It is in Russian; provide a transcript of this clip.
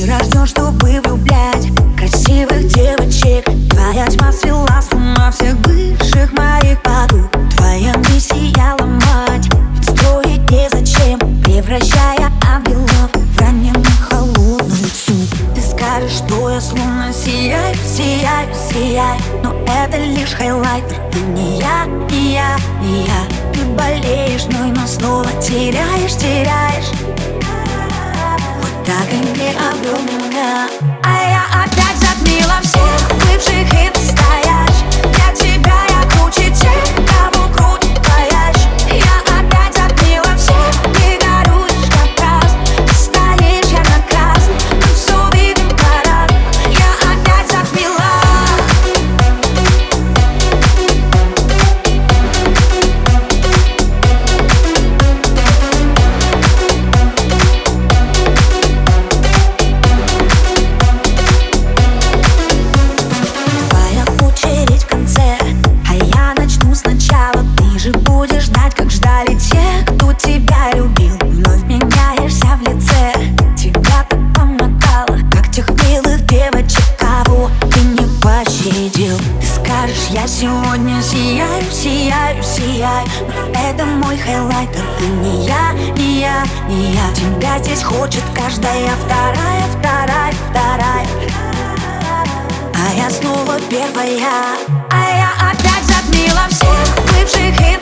Ты рожден, чтобы влюблять красивых девочек. Твоя тьма свела с ума всех бывших моих подруг. Твоя миссия ломать, ведь строить незачем Превращая ангелов в раненый холодный суп. Ты скажешь, что я словно сияю, сияю, сияю Но это лишь хайлайтер, и не я, не я, не я. Ты болеешь мной, но снова теряешь, теряешь пощадил Ты скажешь, я сегодня сияю, сияю, сияю Но это мой хайлайтер, ты не я, не я, не я. Тебя здесь хочет каждая вторая, вторая, вторая. А я снова первая. А я опять затмила всех бывших и